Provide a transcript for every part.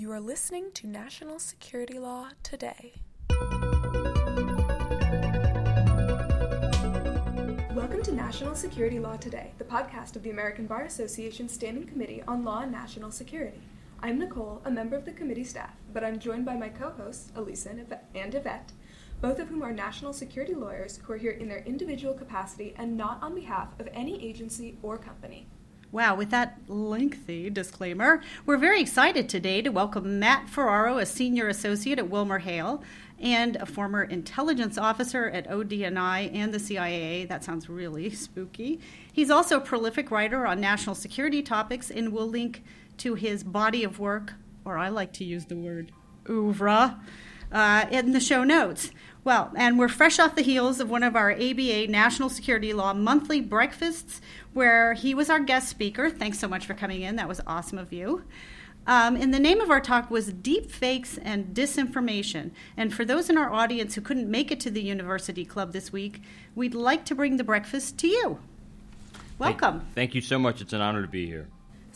You are listening to National Security Law Today. Welcome to National Security Law Today, the podcast of the American Bar Association Standing Committee on Law and National Security. I'm Nicole, a member of the committee staff, but I'm joined by my co hosts, Elisa and Yvette, both of whom are national security lawyers who are here in their individual capacity and not on behalf of any agency or company. Wow, with that lengthy disclaimer, we're very excited today to welcome Matt Ferraro, a senior associate at WilmerHale and a former intelligence officer at ODNI and the CIA. That sounds really spooky. He's also a prolific writer on national security topics and we'll link to his body of work, or I like to use the word oeuvre, uh, in the show notes. Well, and we're fresh off the heels of one of our ABA National Security Law monthly breakfasts where he was our guest speaker. Thanks so much for coming in. That was awesome of you. Um, and the name of our talk was Deep Fakes and Disinformation. And for those in our audience who couldn't make it to the University Club this week, we'd like to bring the breakfast to you. Welcome. Thank, thank you so much. It's an honor to be here.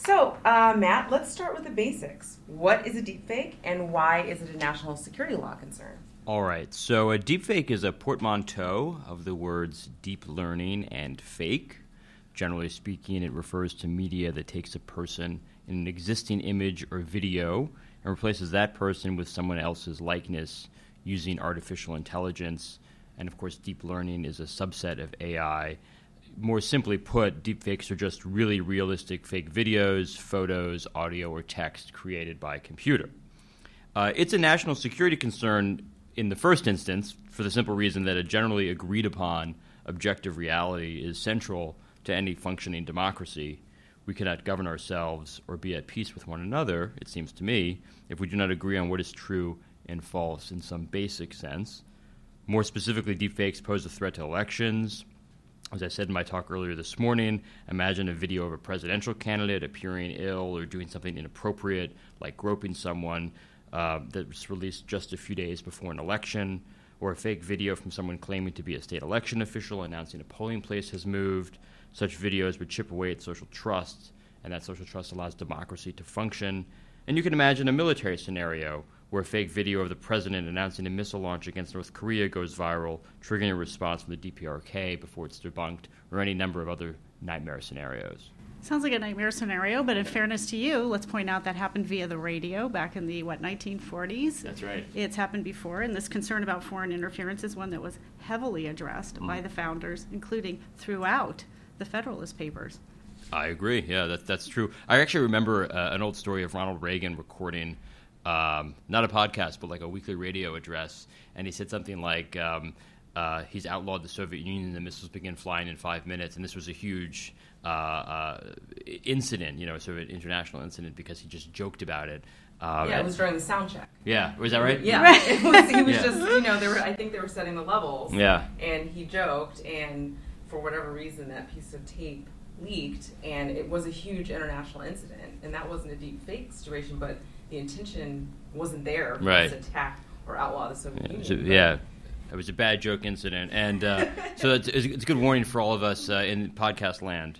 So, uh, Matt, let's start with the basics. What is a deepfake, and why is it a national security law concern? All right. So a deepfake is a portmanteau of the words deep learning and fake. Generally speaking, it refers to media that takes a person in an existing image or video and replaces that person with someone else's likeness using artificial intelligence. And of course, deep learning is a subset of AI. More simply put, deepfakes are just really realistic fake videos, photos, audio, or text created by a computer. Uh, it's a national security concern in the first instance, for the simple reason that a generally agreed upon objective reality is central to any functioning democracy. We cannot govern ourselves or be at peace with one another, it seems to me, if we do not agree on what is true and false in some basic sense. More specifically, deepfakes pose a threat to elections. As I said in my talk earlier this morning, imagine a video of a presidential candidate appearing ill or doing something inappropriate, like groping someone uh, that was released just a few days before an election, or a fake video from someone claiming to be a state election official announcing a polling place has moved. Such videos would chip away at social trust, and that social trust allows democracy to function. And you can imagine a military scenario where a fake video of the president announcing a missile launch against North Korea goes viral, triggering a response from the DPRK before it's debunked, or any number of other nightmare scenarios. Sounds like a nightmare scenario, but in fairness to you, let's point out that happened via the radio back in the what 1940s. That's right. It's happened before, and this concern about foreign interference is one that was heavily addressed mm. by the founders, including throughout the Federalist Papers. I agree. Yeah, that, that's true. I actually remember uh, an old story of Ronald Reagan recording um, not a podcast, but like a weekly radio address, and he said something like. Um, uh, he's outlawed the Soviet Union, and the missiles begin flying in five minutes. And this was a huge uh, uh, incident, you know, sort of an international incident because he just joked about it. Uh, yeah, it was during the sound check. Yeah, was that right? Yeah, it was, he was yeah. just, you know, they were. I think they were setting the levels. Yeah, and he joked, and for whatever reason, that piece of tape leaked, and it was a huge international incident. And that wasn't a deep fake situation, but the intention wasn't there right. to attack or outlaw the Soviet yeah. Union. So, yeah. It was a bad joke incident, and uh, so it's, it's, a good warning for all of us uh, in podcast land.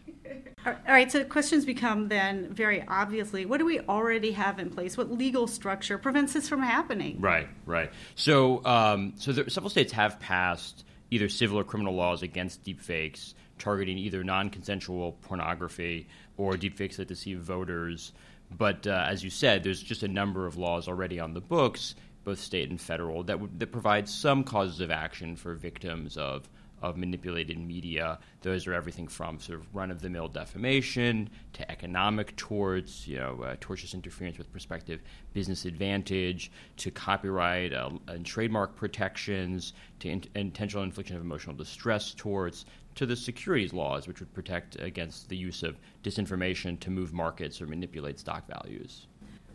All right, so questions become then very obviously what do we already have in place? What legal structure prevents this from happening? Right, right. So, um, so there, several states have passed either civil or criminal laws against deepfakes targeting either non consensual pornography or deepfakes that deceive voters. But uh, as you said, there's just a number of laws already on the books, both state and federal, that, w- that provide some causes of action for victims of of manipulated media. Those are everything from sort of run of the mill defamation to economic torts, you know, uh, tortious interference with prospective business advantage, to copyright uh, and trademark protections, to in- intentional infliction of emotional distress torts, to the securities laws, which would protect against the use of disinformation to move markets or manipulate stock values.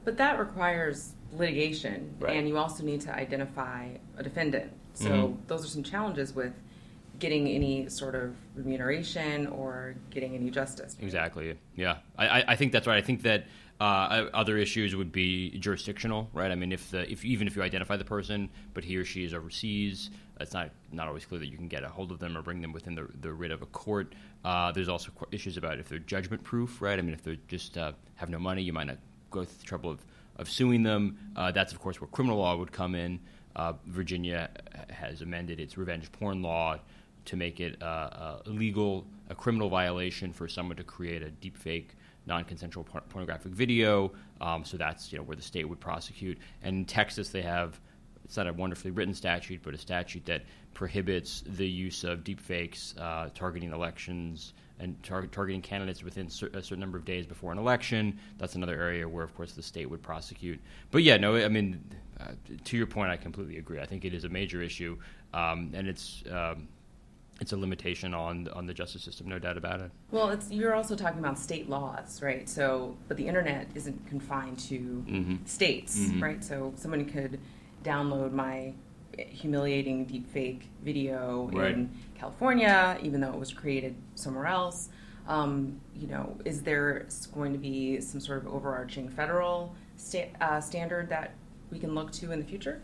But that requires litigation, right. and you also need to identify a defendant. So mm-hmm. those are some challenges with getting any sort of remuneration or getting any justice. Exactly. Yeah, I, I think that's right. I think that uh, other issues would be jurisdictional, right? I mean, if the if even if you identify the person, but he or she is overseas, it's not not always clear that you can get a hold of them or bring them within the, the writ of a court. Uh, there's also issues about if they're judgment proof, right? I mean, if they just uh, have no money, you might not go through the trouble of of suing them. Uh, that's, of course, where criminal law would come in. Uh, Virginia has amended its revenge porn law to make it uh, illegal, a criminal violation for someone to create a deepfake non-consensual por- pornographic video. Um, so that's you know where the state would prosecute. And in Texas, they have it's not a wonderfully written statute, but a statute that prohibits the use of deepfakes uh, targeting elections and tar- targeting candidates within cer- a certain number of days before an election. That's another area where, of course, the state would prosecute. But yeah, no, I mean, uh, to your point, I completely agree. I think it is a major issue, um, and it's. Um, it's a limitation on on the justice system, no doubt about it. Well, you're also talking about state laws, right? So, but the internet isn't confined to mm-hmm. states, mm-hmm. right? So, someone could download my humiliating deepfake video right. in California, even though it was created somewhere else. Um, you know, is there going to be some sort of overarching federal sta- uh, standard that we can look to in the future?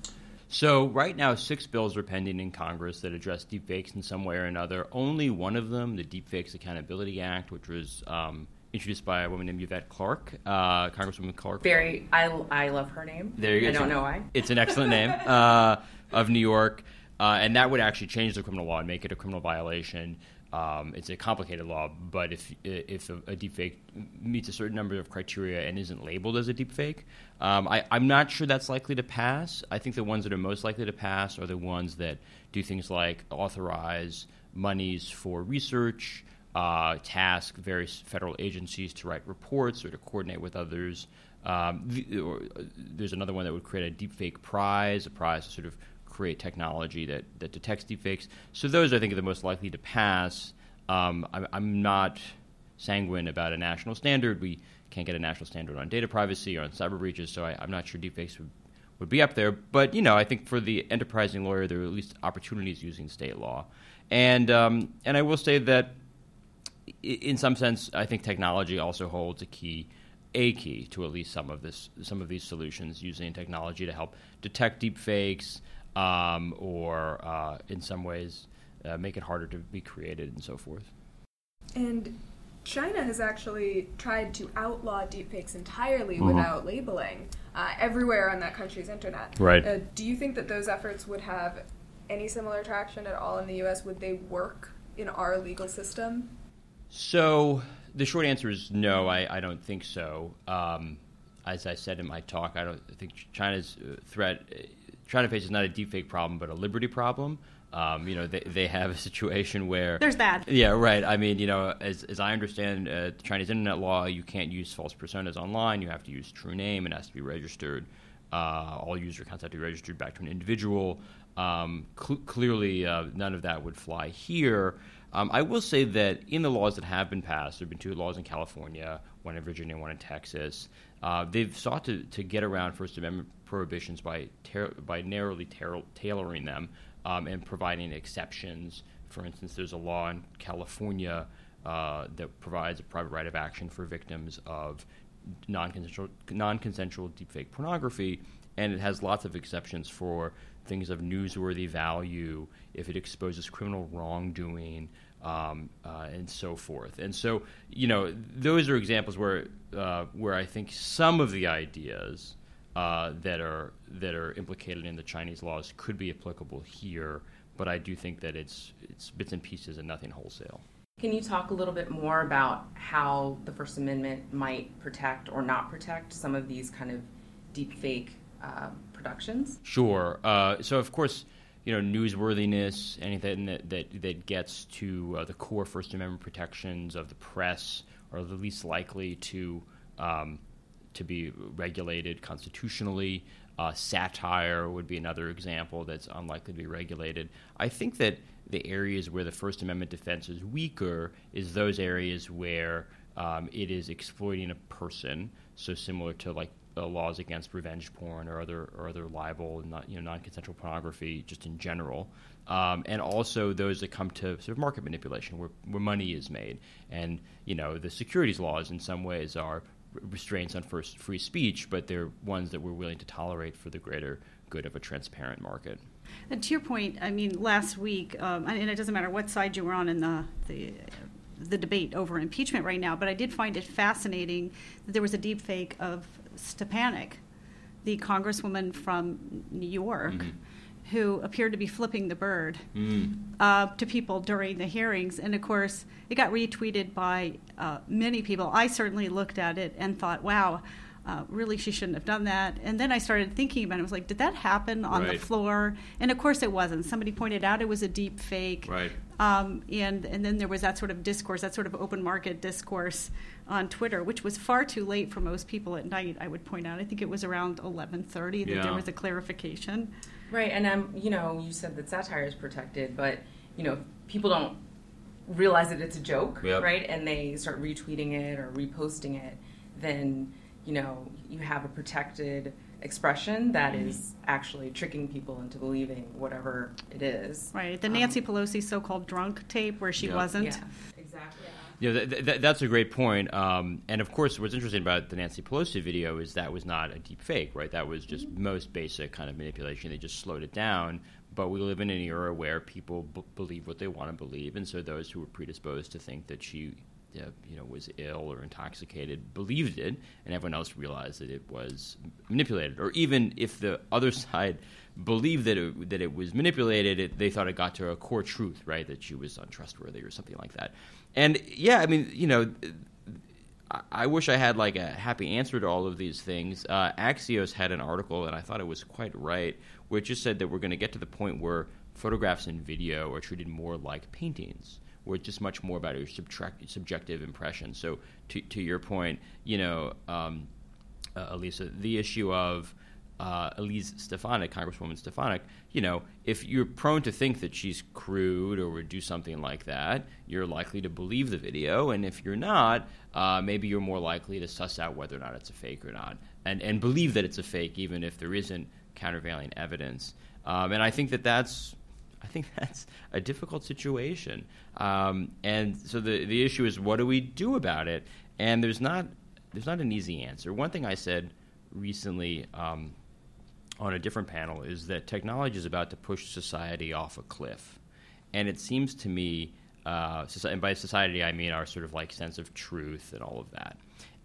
So right now, six bills are pending in Congress that address deepfakes in some way or another. Only one of them, the Deepfakes Accountability Act, which was um, introduced by a woman named Yvette Clarke, uh, Congresswoman Clarke. Very, I, I love her name. There you go. I don't know why. It's an excellent name uh, of New York, uh, and that would actually change the criminal law and make it a criminal violation. Um, it's a complicated law, but if if a, a deepfake meets a certain number of criteria and isn't labeled as a deepfake, um, I, I'm not sure that's likely to pass. I think the ones that are most likely to pass are the ones that do things like authorize monies for research, uh, task various federal agencies to write reports or to coordinate with others. Um, the, or, uh, there's another one that would create a deepfake prize, a prize to sort of create technology that, that detects deepfakes. So those, I think, are the most likely to pass. Um, I'm, I'm, not sanguine about a national standard. We can't get a national standard on data privacy or on cyber breaches, so I, am not sure deepfakes would, would be up there. But, you know, I think for the enterprising lawyer, there are at least opportunities using state law. And, um, and I will say that in some sense, I think technology also holds a key, a key to at least some of this, some of these solutions using technology to help detect deepfakes, um, or uh, in some ways uh, make it harder to be created and so forth. And China has actually tried to outlaw deepfakes entirely mm-hmm. without labeling uh, everywhere on that country's internet. Right. Uh, do you think that those efforts would have any similar traction at all in the U.S.? Would they work in our legal system? So the short answer is no. I, I don't think so. Um, as I said in my talk, I don't think China's uh, threat China faces not a deepfake problem, but a liberty problem. Um, you know, they, they have a situation where there's that. Yeah, right. I mean, you know, as, as I understand uh, Chinese internet law, you can't use false personas online. You have to use true name. It has to be registered. Uh, all user accounts have to be registered back to an individual. Um, cl- clearly, uh, none of that would fly here. Um, I will say that in the laws that have been passed, there have been two laws in California, one in Virginia, one in Texas. Uh, they've sought to, to get around First Amendment prohibitions by ter- by narrowly ter- tailoring them um, and providing exceptions. For instance, there's a law in California uh, that provides a private right of action for victims of non-consensual, non-consensual deepfake pornography, and it has lots of exceptions for things of newsworthy value if it exposes criminal wrongdoing um, uh, and so forth. And so, you know, those are examples where uh, where I think some of the ideas uh, that are that are implicated in the Chinese laws could be applicable here, but I do think that it's it's bits and pieces and nothing wholesale. Can you talk a little bit more about how the First Amendment might protect or not protect some of these kind of deepfake uh, productions? Sure. Uh, so, of course, you know, newsworthiness, anything that that, that gets to uh, the core First Amendment protections of the press are the least likely to um, to be regulated constitutionally. Uh, satire would be another example that's unlikely to be regulated. I think that the areas where the First Amendment defense is weaker is those areas where um, it is exploiting a person. So similar to like uh, laws against revenge porn or other or other libel and not, you know non-consensual pornography just in general, um, and also those that come to sort of market manipulation where where money is made, and you know the securities laws in some ways are restraints on first free speech, but they're ones that we're willing to tolerate for the greater good of a transparent market. And to your point, I mean, last week, um, and it doesn't matter what side you were on in the the the debate over impeachment right now, but I did find it fascinating that there was a deep fake of Stefanik the congresswoman from New York. Mm-hmm. Who appeared to be flipping the bird Mm. uh, to people during the hearings. And of course, it got retweeted by uh, many people. I certainly looked at it and thought, wow, uh, really, she shouldn't have done that. And then I started thinking about it. I was like, did that happen on Right. the floor? And of course, it wasn't. Somebody pointed out it was a deep fake. Right. Um, and, and then there was that sort of discourse, that sort of open market discourse on Twitter, which was far too late for most people at night, I would point out. I think it was around 1130 that Yeah. there was a clarification. Right, and um, you know, you said that satire is protected, but you know, people don't realize that it's a joke, Yep. right? And they start retweeting it or reposting it. Then you know, you have a protected expression that is actually tricking people into believing whatever it is. Right. The Um, Nancy Pelosi so called drunk tape where she Yeah. wasn't. Yeah, exactly. Yeah, th- th- that's a great point. Um, and of course, what's interesting about the Nancy Pelosi video is that was not a deep fake, right? That was just most basic kind of manipulation. They just slowed it down. But we live in an era where people b- believe what they want to believe, and so those who were predisposed to think that she, uh, you know, was ill or intoxicated believed it, and everyone else realized that it was manipulated. Or even if the other side believed that it, that it was manipulated, it, they thought it got to a core truth, right? That she was untrustworthy or something like that. And yeah, I mean, you know, I- wish I had like a happy answer to all of these things. Uh, Axios had an article, and I thought it was quite right, where it just said that we're going to get to the point where photographs and video are treated more like paintings, where it's just much more about your subtract- subjective impression. So, to, to your point, you know, um, uh, Elisa, the issue of uh, Elise Stefanik, Congresswoman Stefanik, you know, if you're prone to think that she's crude or would do something like that, you're likely to believe the video. And if you're not, uh, maybe you're more likely to suss out whether or not it's a fake or not, and and believe that it's a fake, even if there isn't countervailing evidence. Um, and I think that that's I think that's a difficult situation. Um, and so the the issue is what do we do about it? And there's not there's not an easy answer. One thing I said recently um, on a different panel is that technology is about to push society off a cliff, and it seems to me, uh, and by society I mean our sort of like sense of truth and all of that.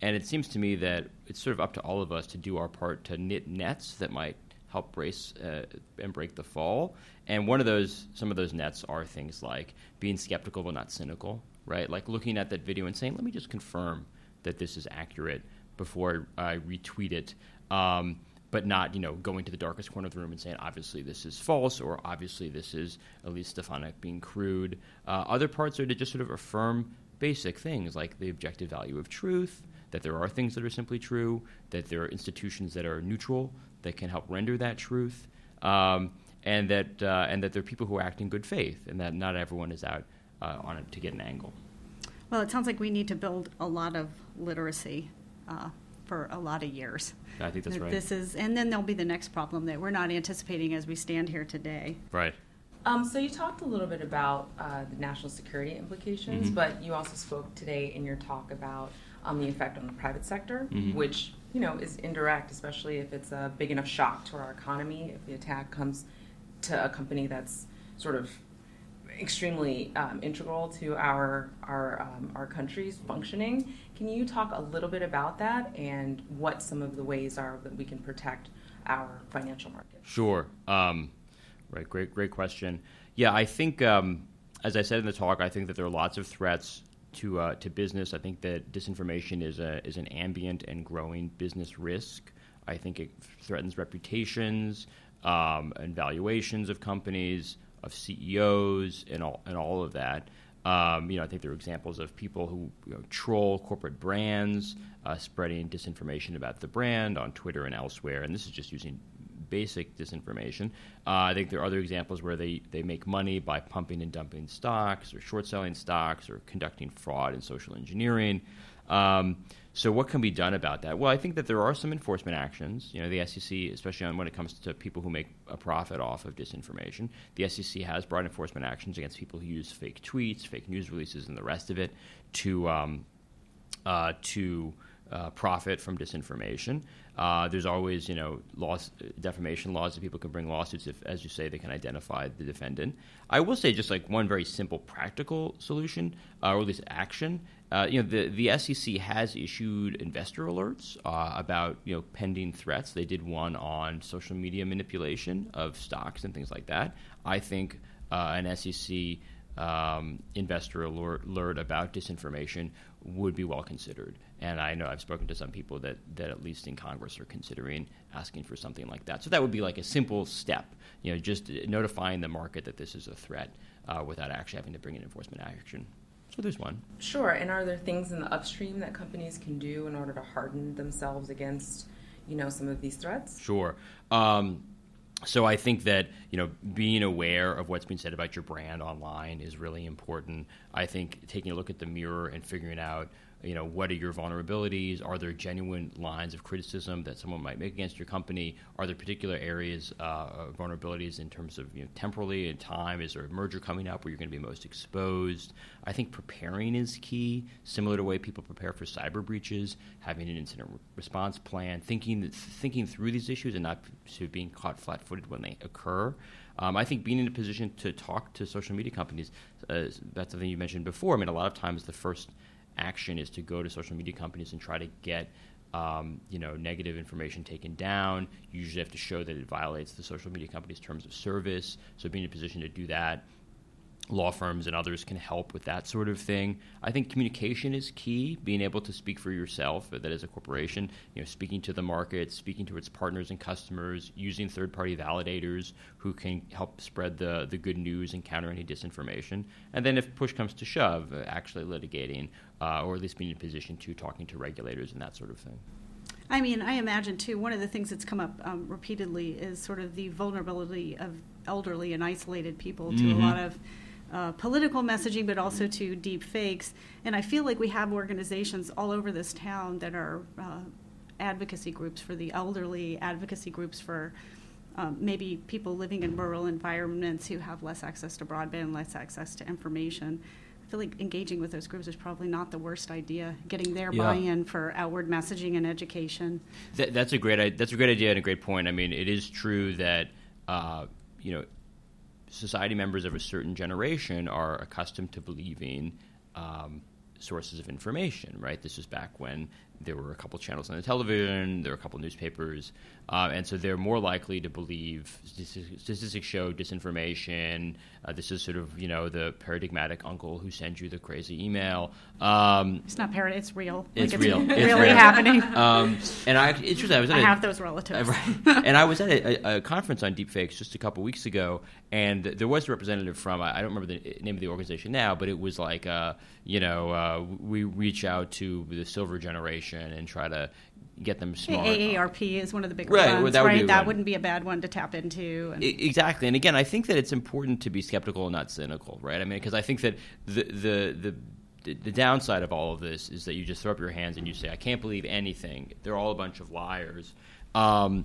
And it seems to me that it's sort of up to all of us to do our part to knit nets that might help brace uh, and break the fall. And one of those, some of those nets are things like being skeptical but not cynical, right? Like looking at that video and saying, "Let me just confirm that this is accurate before I retweet it." Um, but not, you know, going to the darkest corner of the room and saying, obviously this is false, or obviously this is Elise Stefanik being crude. Uh, other parts are to just sort of affirm basic things like the objective value of truth, that there are things that are simply true, that there are institutions that are neutral that can help render that truth, um, and that uh, and that there are people who act in good faith, and that not everyone is out uh, on it to get an angle. Well, it sounds like we need to build a lot of literacy uh, for a lot of years. I think that's right. This is, and then there'll be the next problem that we're not anticipating as we stand here today. right. Um, so you talked a little bit about uh, the national security implications, Mhm. but you also spoke today in your talk about um, the effect on the private sector, Mhm. which you know is indirect, especially if it's a big enough shock to our economy. If the attack comes to a company that's sort of extremely um, integral to our our um, our country's functioning, can you talk a little bit about that and what some of the ways are that we can protect our financial market? Sure. Um, right. Great. Great question. Yeah, I think, um, as I said in the talk, I think that there are lots of threats to uh, to business. I think that disinformation is a is an ambient and growing business risk. I think it threatens reputations um, and valuations of companies, of CEOs, and all and all of that. Um, you know, I think there are examples of people who you know, troll corporate brands, uh, spreading disinformation about the brand on Twitter and elsewhere. And this is just using basic disinformation. Uh, I think there are other examples where they, they make money by pumping and dumping stocks or short selling stocks or conducting fraud and social engineering. Um, so what can be done about that? Well, I think that there are some enforcement actions. You know, the SEC, especially when it comes to people who make a profit off of disinformation, the SEC has brought enforcement actions against people who use fake tweets, fake news releases, and the rest of it to um, uh, to uh, profit from disinformation. Uh, there's always, you know, laws, defamation laws that people can bring lawsuits if, as you say, they can identify the defendant. I will say, just like one very simple practical solution, uh, or at least action, uh, you know, the, the SEC has issued investor alerts uh, about you know pending threats. They did one on social media manipulation of stocks and things like that. I think an SEC um, investor alert, alert, about disinformation would be well considered. And I know I've spoken to some people that, that at least in Congress are considering asking for something like that. So that would be like a simple step, you know, just notifying the market that this is a threat uh, without actually having to bring in enforcement action. So there's one. Sure. And are there things in the upstream that companies can do in order to harden themselves against, you know, some of these threats? Sure. Um, so I think that you know being aware of what's being said about your brand online is really important. I think taking a look at the mirror and figuring out you know what are your vulnerabilities? Are there genuine lines of criticism that someone might make against your company? Are there particular areas uh, of vulnerabilities in terms of you know, temporally and time? Is there a merger coming up where you're going to be most exposed? I think preparing is key similar to the way people prepare for cyber breaches having an incident response plan thinking thinking through these issues and not of being caught flat-footed when they occur. Um, I think being in a position to talk to social media companies, uh, that's something you mentioned before. I mean, a lot of times the first action is to go to social media companies and try to get um, you know negative information taken down. You usually have to show that it violates the social media company's terms of service. So being in a position to do that law firms and others can help with that sort of thing. I think communication is key. Being able to speak for yourself, that is a corporation, you know, speaking to the market, speaking to its partners and customers, using third-party validators who can help spread the the good news and counter any disinformation. And then, if push comes to shove, uh, actually litigating, uh, or at least being in a position to talking to regulators and that sort of thing. I mean, I imagine too. One of the things that's come up um, repeatedly is sort of the vulnerability of elderly and isolated people to mm-hmm. a lot of uh, political messaging, but also to deep fakes. And I feel like we have organizations all over this town that are uh, advocacy groups for the elderly, advocacy groups for um, maybe people living in rural environments who have less access to broadband, less access to information. I feel like engaging with those groups is probably not the worst idea. Getting their yeah. buy-in for outward messaging and education. That, that's a great. That's a great idea and a great point. I mean, it is true that uh, you know society members of a certain generation are accustomed to believing um, sources of information, right? This is back when there were a couple channels on the television, there were a couple newspapers, uh, and so they're more likely to believe statistics show disinformation. Uh, this is sort of you know the paradigmatic uncle who sends you the crazy email. Um, it's not parrot; it's real. It's, like it's real. It's really happening. Um, and I interesting. I was at I a, have those relatives. Right, and I was at a, a, conference on deepfakes just a couple weeks ago, and there was a representative from I don't remember the name of the organization now, but it was like uh, you know uh, we reach out to the silver generation and try to get them smart. AARP is one of the big right, ones, that right? Would that wouldn't be a bad one to tap into. And exactly, and again, I think that it's important to be skeptical and not cynical, right? I mean, because I think that the the the the downside of all of this is that you just throw up your hands and you say, "I can't believe anything. They're all a bunch of liars." Um,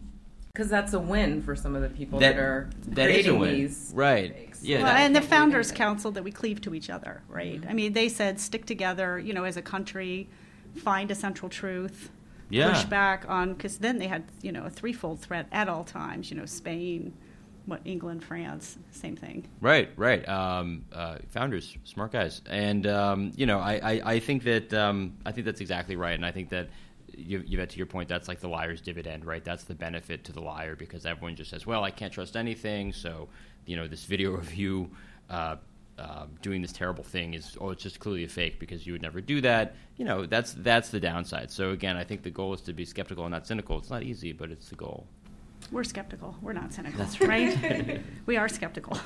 because that's a win for some of the people that, that are that creating these right fakes. yeah well, and the founders counsel that we cleave to each other right mm-hmm. i mean they said stick together you know as a country find a central truth, yeah. push back on because then they had you know a threefold threat at all times. You know, Spain, what England, France, same thing. Right, right. Um, uh, founders, smart guys, and um, you know, I, I, I think that um, I think that's exactly right, and I think that. You, you to your point. That's like the liar's dividend, right? That's the benefit to the liar because everyone just says, "Well, I can't trust anything." So, you know, this video review uh, um, doing this terrible thing is oh it's just clearly a fake because you would never do that. You know that's that's the downside. So again i think the goal is to be skeptical and not cynical. It's not easy but it's the goal. We're skeptical. We're not cynical that's right, right? we are skeptical.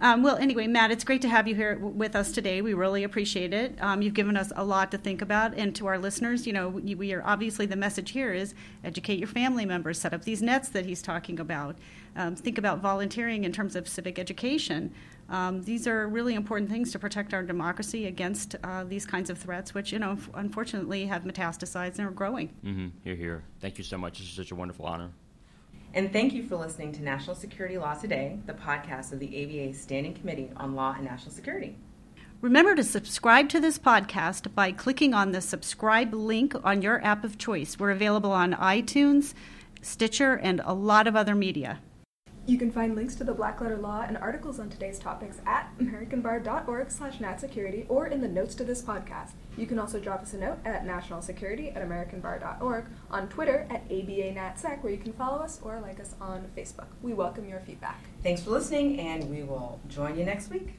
Um, well anyway matt it's great to have you here w- with us today. We really appreciate it. Um, you've given us a lot to think about. And to our listeners you know we, we are obviously the message here is educate your family members set up these nets that he's talking about. Um, think about volunteering in terms of civic education um, these are really important things to protect our democracy against uh, these kinds of threats, which, you know, unfortunately have metastasized and are growing. Mm-hmm. Here, here. Thank you so much. This is such a wonderful honor. And thank you for listening to National Security Law Today, the podcast of the ABA Standing Committee on Law and National Security. Remember to subscribe to this podcast by clicking on the subscribe link on your app of choice. We're available on iTunes, Stitcher, and a lot of other media. You can find links to the Black Letter Law and articles on today's topics at americanbar.org slash natsecurity or in the notes to this podcast. You can also drop us a note at nationalsecurity at americanbar.org, on Twitter at ABANatsec, where you can follow us or like us on Facebook. We welcome your feedback. Thanks for listening, and we will join you next week.